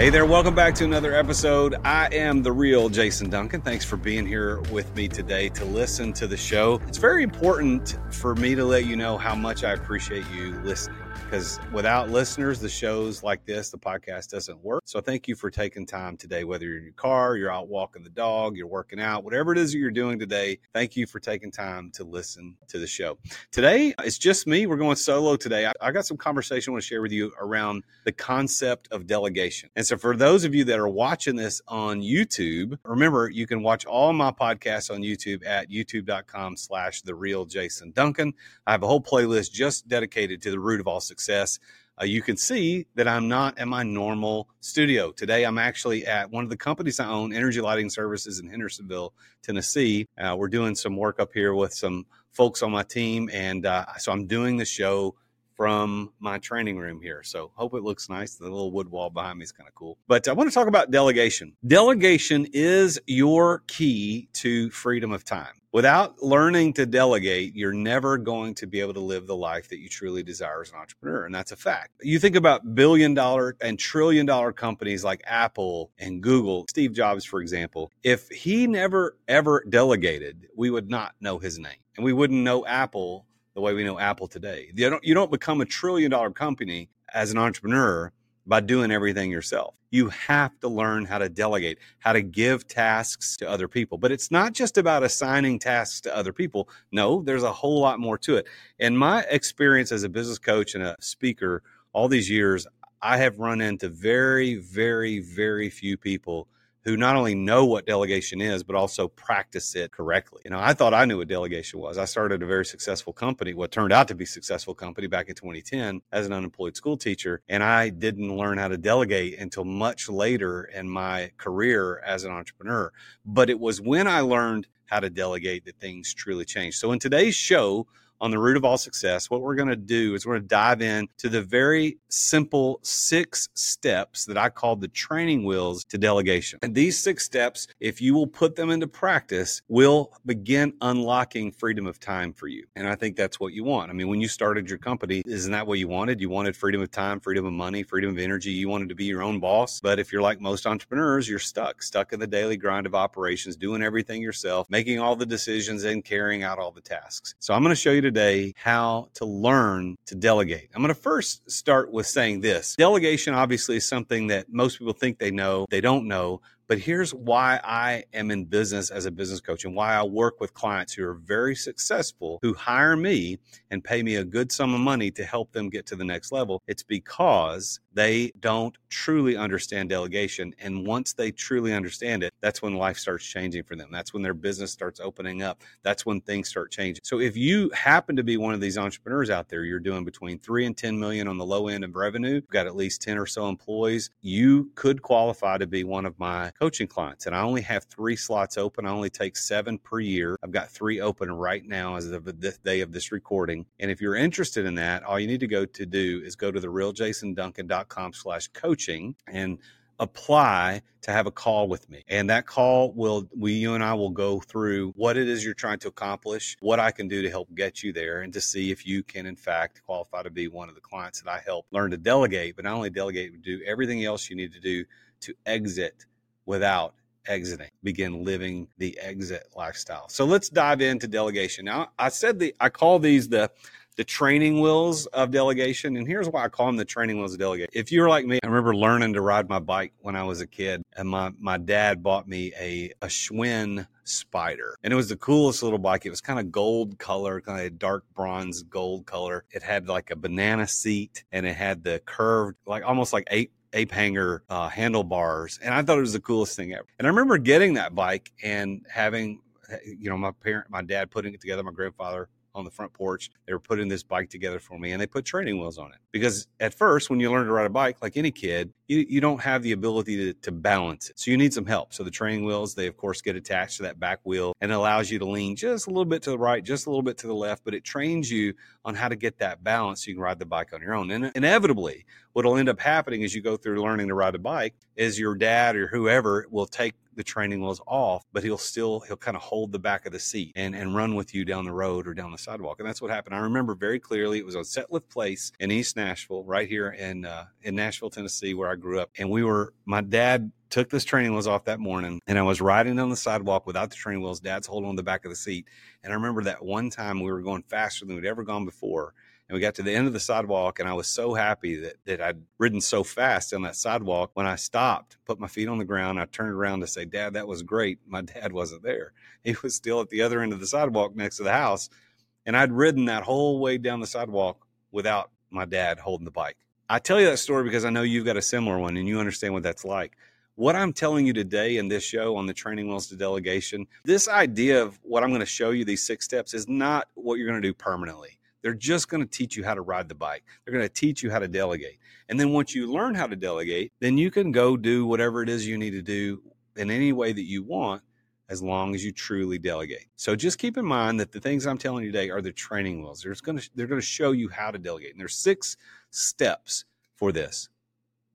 Hey there, welcome back to another episode. I am the real Jason Duncan. Thanks for being here with me today to listen to the show. It's very important for me to let you know how much I appreciate you listening because without listeners, the shows like this, the podcast doesn't work. So thank you for taking time today, whether you're in your car, you're out walking the dog, you're working out, whatever it is that you're doing today. Thank you for taking time to listen to the show. Today, it's just me. We're going solo today. I, I got some conversation I want to share with you around the concept of delegation. And so for those of you that are watching this on YouTube, remember you can watch all my podcasts on YouTube at youtube.com slash the real Jason Duncan. I have a whole playlist just dedicated to the root of all success success, uh, you can see that I'm not at my normal studio. Today, I'm actually at one of the companies I own, Energy Lighting Services in Hendersonville, Tennessee. Uh, we're doing some work up here with some folks on my team. And uh, so I'm doing the show from my training room here. So hope it looks nice. The little wood wall behind me is kind of cool. But I want to talk about delegation. Delegation is your key to freedom of time. Without learning to delegate, you're never going to be able to live the life that you truly desire as an entrepreneur. And that's a fact. You think about billion dollar and trillion dollar companies like Apple and Google, Steve Jobs, for example. If he never ever delegated, we would not know his name and we wouldn't know Apple the way we know Apple today. You don't, you don't become a trillion dollar company as an entrepreneur by doing everything yourself. You have to learn how to delegate, how to give tasks to other people. But it's not just about assigning tasks to other people. No, there's a whole lot more to it. In my experience as a business coach and a speaker all these years, I have run into very, very, very few people who not only know what delegation is, but also practice it correctly. You know, I thought I knew what delegation was. I started a very successful company, what turned out to be a successful company back in 2010 as an unemployed school teacher. And I didn't learn how to delegate until much later in my career as an entrepreneur. But it was when I learned how to delegate that things truly changed. So in today's show, on the root of all success, what we're going to do is we're going to dive in to the very simple six steps that I call the training wheels to delegation. And these six steps, if you will put them into practice, will begin unlocking freedom of time for you. And I think that's what you want. I mean, when you started your company, isn't that what you wanted? You wanted freedom of time, freedom of money, freedom of energy. You wanted to be your own boss. But if you're like most entrepreneurs, you're stuck, stuck in the daily grind of operations, doing everything yourself, making all the decisions and carrying out all the tasks. So I'm going to show you today how to learn to delegate. I'm going to first start with saying this delegation obviously is something that most people think they know, they don't know, but here's why I am in business as a business coach and why I work with clients who are very successful, who hire me and pay me a good sum of money to help them get to the next level. It's because they don't truly understand delegation. And once they truly understand it, that's when life starts changing for them. That's when their business starts opening up. That's when things start changing. So if you happen to be one of these entrepreneurs out there, you're doing between three and 10 million on the low end of revenue, you've got at least 10 or so employees, you could qualify to be one of my coaching clients. And I only have three slots open. I only take seven per year. I've got three open right now as of the day of this recording. And if you're interested in that, all you need to go to do is go to the realjasonduncan.com slash coaching and apply to have a call with me. And that call will, we, you and I will go through what it is you're trying to accomplish, what I can do to help get you there, and to see if you can, in fact, qualify to be one of the clients that I help learn to delegate, but not only delegate, but do everything else you need to do to exit without exiting begin living the exit lifestyle so let's dive into delegation now i said the i call these the the training wheels of delegation. And here's why I call them the training wheels of delegation. If you're like me, I remember learning to ride my bike when I was a kid, and my, my dad bought me a, a Schwinn Spider. And it was the coolest little bike. It was kind of gold color, kind of dark bronze gold color. It had like a banana seat and it had the curved, like almost like eight ape hanger uh, handlebars. And I thought it was the coolest thing ever. And I remember getting that bike and having, you know, my parent, my dad putting it together, my grandfather on the front porch. They were putting this bike together for me and they put training wheels on it. Because at first, when you learn to ride a bike, like any kid, you, you don't have the ability to, to balance it. So you need some help. So the training wheels, they of course get attached to that back wheel and allows you to lean just a little bit to the right, just a little bit to the left, but it trains you on how to get that balance so you can ride the bike on your own. And inevitably, what'll end up happening as you go through learning to ride a bike is your dad or whoever will take the training wheels off, but he'll still he'll kind of hold the back of the seat and and run with you down the road or down the sidewalk. And that's what happened. I remember very clearly. It was on Setliff Place in East Nashville, right here in uh, in Nashville, Tennessee, where I grew up. And we were my dad took this training wheels off that morning and I was riding on the sidewalk without the training wheels. Dad's holding on the back of the seat. And I remember that one time we were going faster than we'd ever gone before and we got to the end of the sidewalk, and I was so happy that, that I'd ridden so fast on that sidewalk. When I stopped, put my feet on the ground, I turned around to say, Dad, that was great. My dad wasn't there. He was still at the other end of the sidewalk next to the house. And I'd ridden that whole way down the sidewalk without my dad holding the bike. I tell you that story because I know you've got a similar one and you understand what that's like. What I'm telling you today in this show on the training wheels to delegation, this idea of what I'm going to show you, these six steps, is not what you're going to do permanently. They're just going to teach you how to ride the bike. They're going to teach you how to delegate. And then once you learn how to delegate, then you can go do whatever it is you need to do in any way that you want as long as you truly delegate. So just keep in mind that the things I'm telling you today are the training wheels. They're going to they're going to show you how to delegate. And there's six steps for this.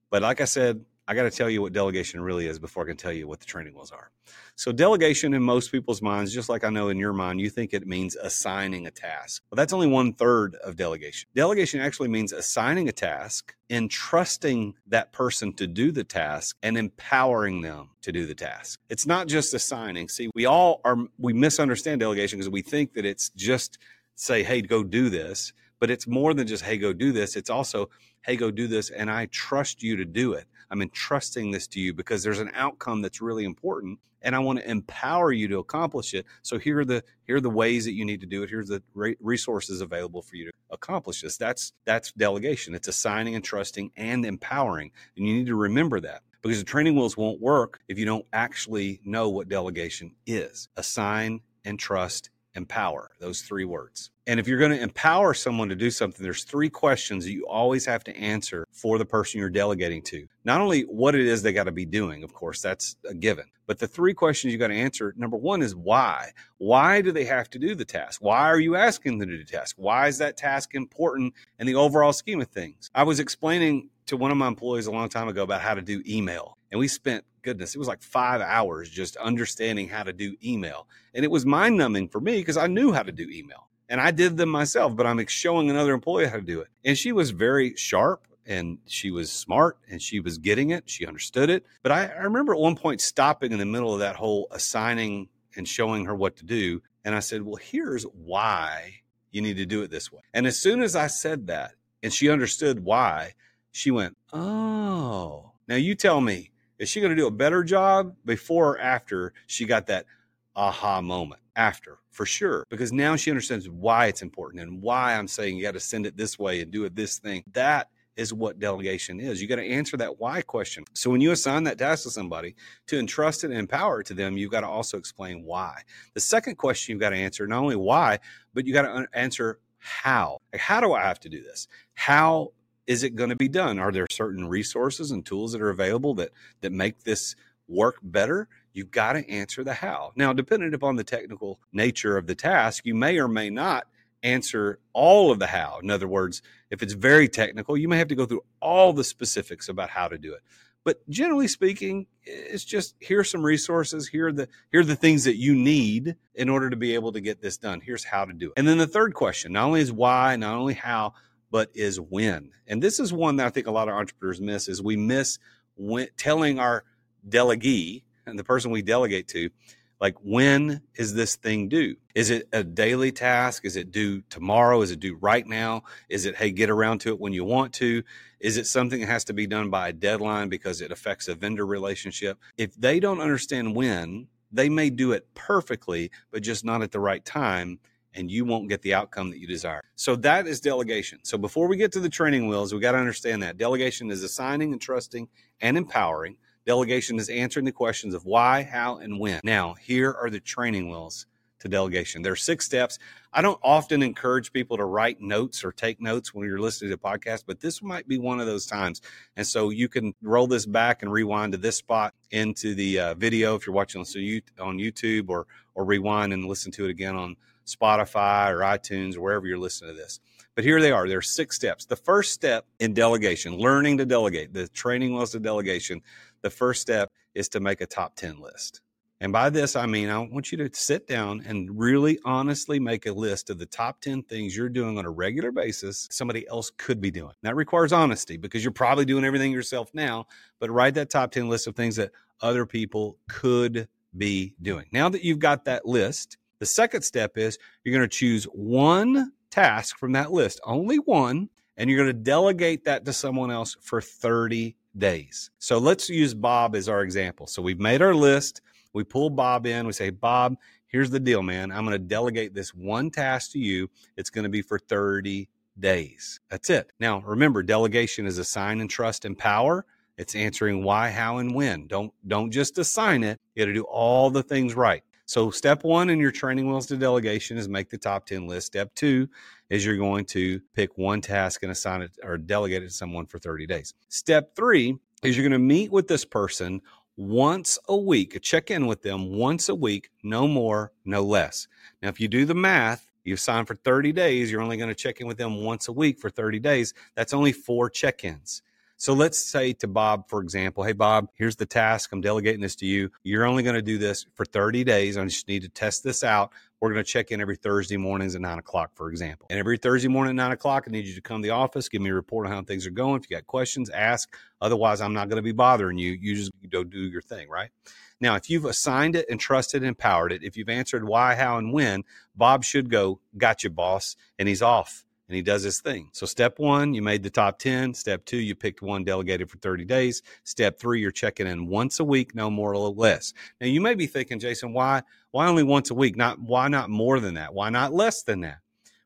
But like I said, I got to tell you what delegation really is before I can tell you what the training wheels are. So, delegation in most people's minds, just like I know in your mind, you think it means assigning a task. Well, that's only one third of delegation. Delegation actually means assigning a task, entrusting that person to do the task, and empowering them to do the task. It's not just assigning. See, we all are, we misunderstand delegation because we think that it's just say, hey, go do this. But it's more than just, hey, go do this. It's also, hey, go do this, and I trust you to do it. I'm entrusting this to you because there's an outcome that's really important and I want to empower you to accomplish it. So here are the here are the ways that you need to do it. Here's the resources available for you to accomplish this. That's that's delegation. It's assigning and trusting and empowering. And you need to remember that because the training wheels won't work if you don't actually know what delegation is. Assign and trust empower those three words. And if you're going to empower someone to do something there's three questions that you always have to answer for the person you're delegating to. Not only what it is they got to be doing of course that's a given but the three questions you got to answer number one is why. Why do they have to do the task? Why are you asking them to do the task? Why is that task important in the overall scheme of things? I was explaining to one of my employees a long time ago about how to do email and we spent goodness, it was like five hours just understanding how to do email. And it was mind numbing for me because I knew how to do email and I did them myself, but I'm showing another employee how to do it. And she was very sharp and she was smart and she was getting it. She understood it. But I, I remember at one point stopping in the middle of that whole assigning and showing her what to do. And I said, Well, here's why you need to do it this way. And as soon as I said that and she understood why, she went, Oh, now you tell me, is she going to do a better job before or after she got that aha moment? After, for sure, because now she understands why it's important and why I'm saying you got to send it this way and do it this thing. That is what delegation is. You got to answer that why question. So when you assign that task to somebody to entrust it and empower it to them, you've got to also explain why. The second question you've got to answer not only why, but you got to answer how. Like, how do I have to do this? How is it going to be done? Are there certain resources and tools that are available that that make this work better? You've got to answer the how. Now, depending upon the technical nature of the task, you may or may not answer all of the how. In other words, if it's very technical, you may have to go through all the specifics about how to do it. But generally speaking, it's just here's some resources, here are the here are the things that you need in order to be able to get this done. Here's how to do it. And then the third question, not only is why, not only how, but is when. And this is one that I think a lot of entrepreneurs miss is we miss when, telling our delegee and the person we delegate to Like, when is this thing due? Is it a daily task? Is it due tomorrow? Is it due right now? Is it, hey, get around to it when you want to? Is it something that has to be done by a deadline because it affects a vendor relationship? If they don't understand when, they may do it perfectly, but just not at the right time and you won't get the outcome that you desire. So that is delegation. So before we get to the training wheels, we got to understand that delegation is assigning and trusting and empowering. Delegation is answering the questions of why, how, and when. Now, here are the training wheels to delegation. There are six steps. I don't often encourage people to write notes or take notes when you're listening to a podcast, but this might be one of those times. And so you can roll this back and rewind to this spot into the uh, video if you're watching on YouTube or or rewind and listen to it again on Spotify or iTunes or wherever you're listening to this. But here they are. There are six steps. The first step in delegation, learning to delegate, the training was of delegation, the first step is to make a top 10 list. And by this, I mean, I want you to sit down and really honestly make a list of the top 10 things you're doing on a regular basis somebody else could be doing. That requires honesty because you're probably doing everything yourself now, but write that top 10 list of things that other people could be doing. Now that you've got that list, the second step is you're going to choose one task from that list, only one, and you're going to delegate that to someone else for 30 days. So let's use Bob as our example. So we've made our list. We pull Bob in. We say, Bob, here's the deal, man. I'm going to delegate this one task to you. It's going to be for 30 days. That's it. Now, remember, delegation is assign and trust and power. It's answering why, how, and when. Don't don't just assign it. You got to do all the things right. So, step one in your training wheels to delegation is make the top 10 list. Step two is you're going to pick one task and assign it or delegate it to someone for 30 days. Step three is you're going to meet with this person once a week, check in with them once a week, no more, no less. Now, if you do the math, you've signed for 30 days, you're only going to check in with them once a week for 30 days. That's only four check ins. So let's say to Bob, for example, hey, Bob, here's the task. I'm delegating this to you. You're only going to do this for 30 days. I just need to test this out. We're going to check in every Thursday mornings at nine o'clock, for example. And every Thursday morning at nine o'clock, I need you to come to the office, give me a report on how things are going. If you got questions, ask. Otherwise, I'm not going to be bothering you. You just go do your thing, right? Now, if you've assigned it and trusted and empowered it, if you've answered why, how, and when, Bob should go, gotcha, boss, and he's off and he does his thing. So, step one, you made the top 10. Step two, you picked one delegated for 30 days. Step three, you're checking in once a week, no more or less. Now, you may be thinking, Jason, why, why only once a week? Not why not more than that? Why not less than that?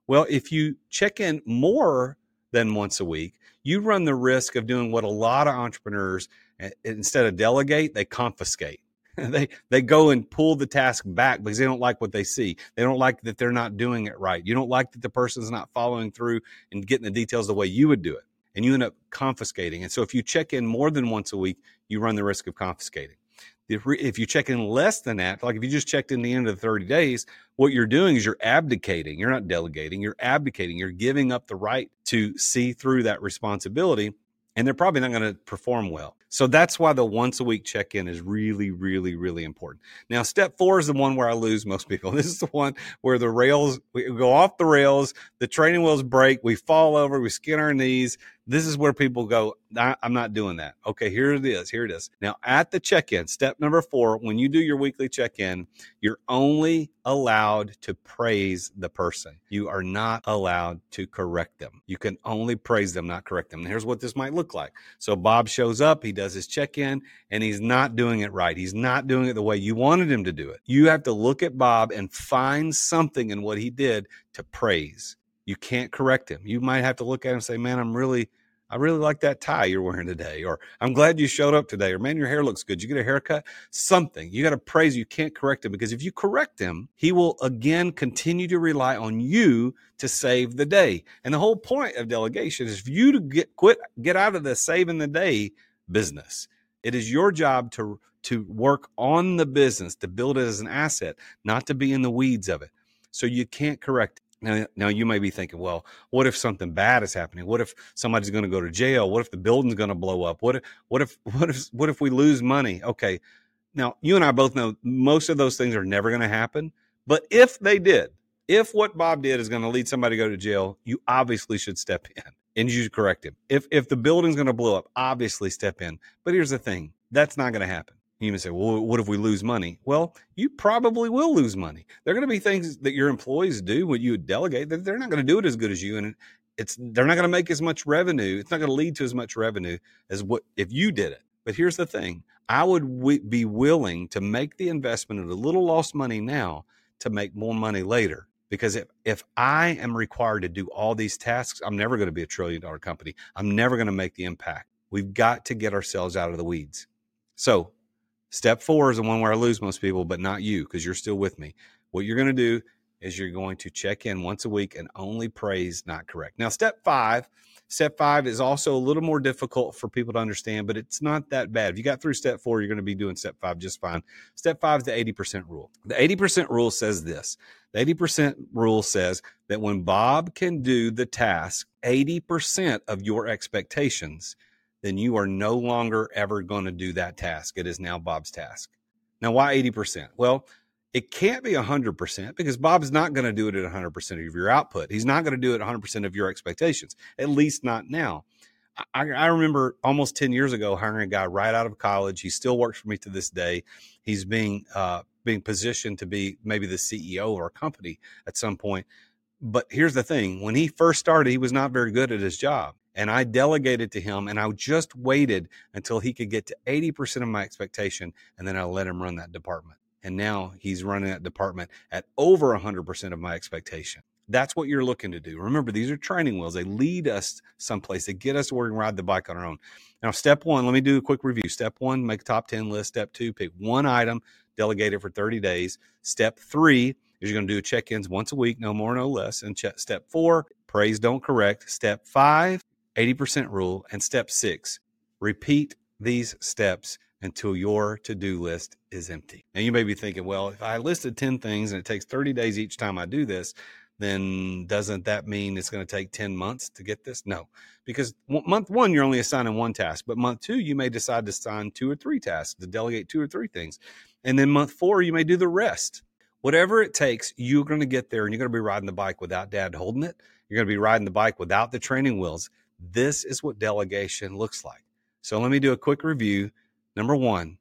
Well, if you check in more than once a week, you run the risk of doing what a lot of entrepreneurs, eh, instead of delegate, they confiscate. they they go and pull the task back because they don't like what they see. They don't like that they're not doing it right. You don't like that the person's not following through and getting the details the way you would do it. And you end up confiscating. And so if you check in more than once a week, you run the risk of confiscating. If, if you check in less than that, like if you just checked in the end of the 30 days, what you're doing is you're abdicating. You're not delegating, you're abdicating. You're giving up the right to see through that responsibility and they're probably not going to perform well. So that's why the once a week check in is really, really, really important. Now, step four is the one where I lose most people. This is the one where the rails, we go off the rails, the training wheels break, we fall over, we skin our knees, this is where people go, I'm not doing that. Okay, here it is. Here it is. Now, at the check in, step number four, when you do your weekly check in, you're only allowed to praise the person. You are not allowed to correct them. You can only praise them, not correct them. And here's what this might look like. So, Bob shows up, he does his check in, and he's not doing it right. He's not doing it the way you wanted him to do it. You have to look at Bob and find something in what he did to praise. You can't correct him. You might have to look at him and say, Man, I'm really I really like that tie you're wearing today, or I'm glad you showed up today, or man, your hair looks good. You get a haircut, something. You got to praise. You can't correct him because if you correct him, he will again continue to rely on you to save the day. And the whole point of delegation is for you to get quit, get out of the saving the day business. It is your job to to work on the business, to build it as an asset, not to be in the weeds of it. So you can't correct now, now you may be thinking, well, what if something bad is happening? What if somebody's going to go to jail? What if the building's going to blow up? What if, what if, what if, what if we lose money? Okay. Now, you and I both know most of those things are never going to happen. But if they did, if what Bob did is going to lead somebody to go to jail, you obviously should step in and you should correct him. If if the building's going to blow up, obviously step in. But here's the thing: that's not going to happen. You may say, well, what if we lose money? Well, you probably will lose money. There are going to be things that your employees do when you delegate that they're not going to do it as good as you. And it's, they're not going to make as much revenue. It's not going to lead to as much revenue as what, if you did it. But here's the thing I would w- be willing to make the investment of a little lost money now to make more money later. Because if, if I am required to do all these tasks, I'm never going to be a trillion dollar company. I'm never going to make the impact. We've got to get ourselves out of the weeds. So Step four is the one where I lose most people, but not you because you're still with me. What you're going to do is you're going to check in once a week and only praise not correct. Now, step five, step five is also a little more difficult for people to understand, but it's not that bad. If you got through step four, you're going to be doing step five just fine. Step five is the 80% rule. The 80% rule says this the 80% rule says that when Bob can do the task 80% of your expectations, then you are no longer ever going to do that task. It is now Bob's task. Now, why 80%? Well, it can't be 100% because Bob's not going to do it at 100% of your output. He's not going to do it 100% of your expectations, at least not now. I, I, remember almost 10 years ago hiring a guy right out of college. He still works for me to this day. He's being, uh, being positioned to be maybe the CEO of our company at some point. But here's the thing when he first started, he was not very good at his job and I delegated to him and I just waited until he could get to 80% of my expectation and then I let him run that department. And now he's running that department at over 100% of my expectation. That's what you're looking to do. Remember, these are training wheels. They lead us someplace. They get us to where we can ride the bike on our own. Now, step one, let me do a quick review. Step one, make a top 10 list. Step two, pick one item, delegate it for 30 days. Step three is you're going to do check ins once a week, no more, no less. And step four, praise, don't correct. Step five, 80% rule. And step six, repeat these steps until your to do list is empty. Now, you may be thinking, well, if I listed 10 things and it takes 30 days each time I do this, then doesn't that mean it's going to take 10 months to get this? No, because month one, you're only assigning one task, but month two, you may decide to assign two or three tasks to delegate two or three things. And then month four, you may do the rest. Whatever it takes, you're going to get there and you're going to be riding the bike without dad holding it. You're going to be riding the bike without the training wheels. This is what delegation looks like. So let me do a quick review. Number one,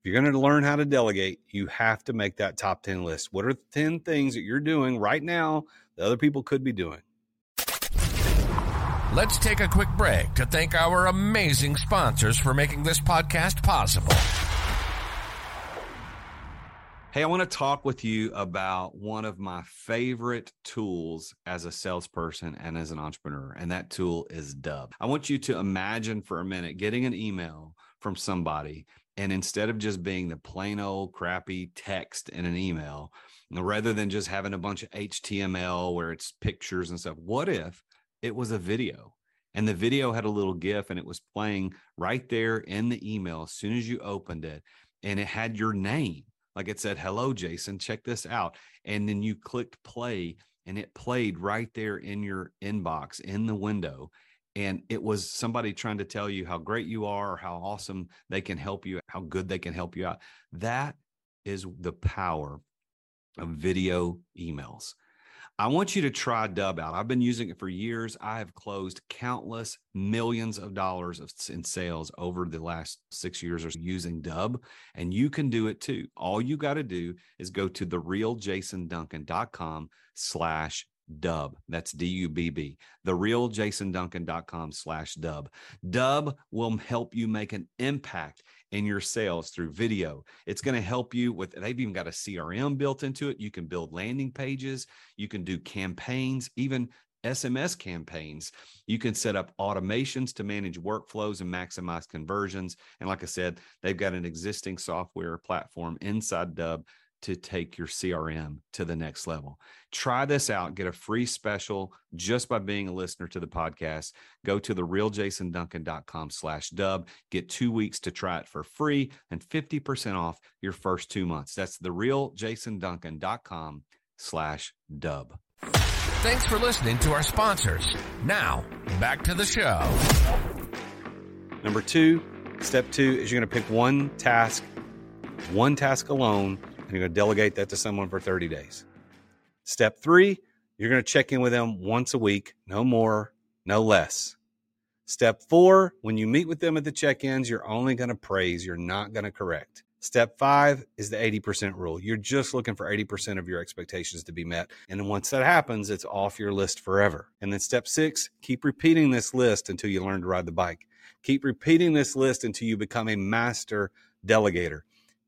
if you're going to learn how to delegate, you have to make that top 10 list. What are the 10 things that you're doing right now that other people could be doing? Let's take a quick break to thank our amazing sponsors for making this podcast possible. Hey, I want to talk with you about one of my favorite tools as a salesperson and as an entrepreneur, and that tool is Dubb. I want you to imagine for a minute getting an email from somebody, and instead of just being the plain old crappy text in an email, rather than just having a bunch of HTML where it's pictures and stuff, what if it was a video? And the video had a little GIF and it was playing right there in the email as soon as you opened it, and it had your name like it said, hello, Jason, check this out. And then you clicked play and it played right there in your inbox in the window. And it was somebody trying to tell you how great you are, or how awesome they can help you, how good they can help you out. That is the power of video emails. I want you to try Dubb out. I've been using it for years. I have closed countless millions of dollars of, in sales over the last six years or so using Dubb, and you can do it too. All you got to do is go to therealjasonduncan.com slash Dubb. That's D-U-B-B. Therealjasonduncan.com slash dub. Dubb will help you make an impact in your sales through video. It's going to help you with, they've even got a CRM built into it. You can build landing pages, you can do campaigns, even SMS campaigns. You can set up automations to manage workflows and maximize conversions. And like I said, they've got an existing software platform inside Dubb to take your CRM to the next level. Try this out. Get a free special just by being a listener to the podcast. Go to therealjasonduncan.com slash dubb. Get two weeks to try it for free and 50% off your first two months. That's therealjasonduncan.com slash dubb. Thanks for listening to our sponsors. Now, back to the show. Number two, step two is you're going to pick one task, one task alone and you're going to delegate that to someone for 30 days. Step three, you're going to check in with them once a week, no more, no less. Step four, when you meet with them at the check ins, you're only going to praise, you're not going to correct. Step five is the 80% rule. You're just looking for 80% of your expectations to be met. And then once that happens, it's off your list forever. And then step six, keep repeating this list until you learn to ride the bike. Keep repeating this list until you become a master delegator.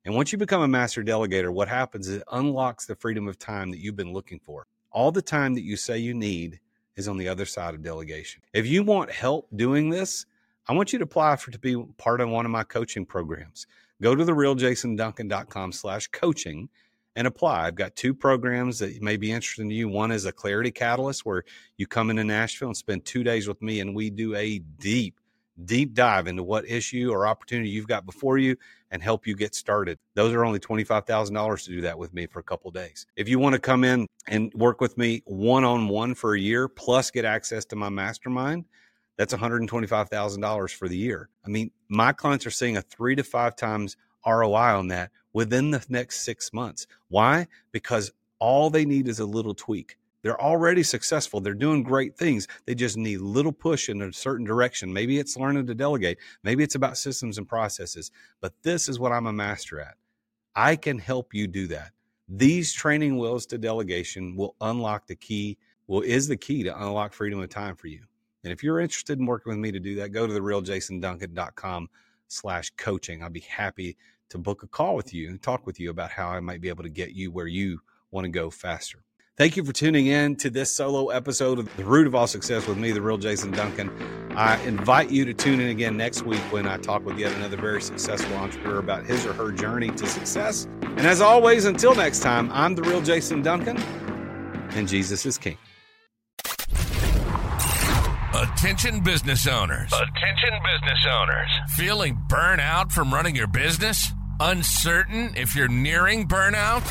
And once you become a master delegator, what happens is it unlocks the freedom of time that you've been looking for. All the time that you say you need is on the other side of delegation. If you want help doing this, I want you to apply for to be part of one of my coaching programs. Go to therealjasonduncan.com slash coaching and apply. I've got two programs that may be interesting to you. One is a clarity catalyst where you come into Nashville and spend two days with me and we do a deep, deep dive into what issue or opportunity you've got before you and help you get started. Those are only $25,000 to do that with me for a couple days. If you want to come in and work with me one on one for a year plus get access to my mastermind, that's $125,000 for the year. I mean, my clients are seeing a three to five times ROI on that within the next six months. Why? Because all they need is a little tweak. They're already successful. They're doing great things. They just need little push in a certain direction. Maybe it's learning to delegate. Maybe it's about systems and processes. But this is what I'm a master at. I can help you do that. These training wheels to delegation will unlock the key, well, is the key to unlock freedom of time for you. And if you're interested in working with me to do that, go to the realjasonduncan.com slash coaching. I'll be happy to book a call with you and talk with you about how I might be able to get you where you want to go faster. Thank you for tuning in to this solo episode of The Root of All Success with me, the real Jason Duncan. I invite you to tune in again next week when I talk with yet another very successful entrepreneur about his or her journey to success. And as always, until next time, I'm the real Jason Duncan, and Jesus is King. Attention business owners. Attention business owners. Feeling burnout from running your business? Uncertain if you're nearing burnout?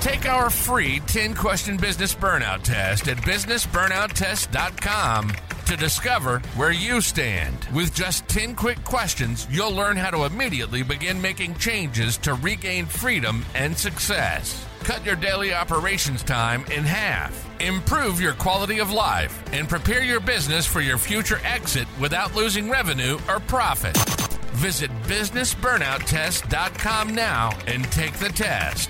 Take our free 10 question business burnout test at businessburnouttest.com to discover where you stand. With just 10 quick questions, you'll learn how to immediately begin making changes to regain freedom and success. Cut your daily operations time in half. Improve your quality of life and prepare your business for your future exit without losing revenue or profit. Visit businessburnouttest.com now and take the test.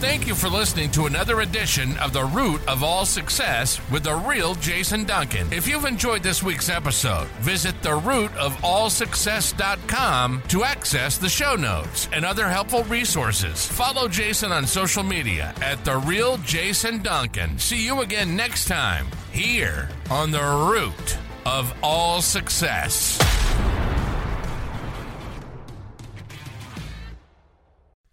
Thank you for listening to another edition of The Root of All Success with the real Jason Duncan. If you've enjoyed this week's episode, visit therootofallsuccess.com to access the show notes and other helpful resources. Follow Jason on social media at The Real Jason Duncan. See you again next time here on The Root of All Success.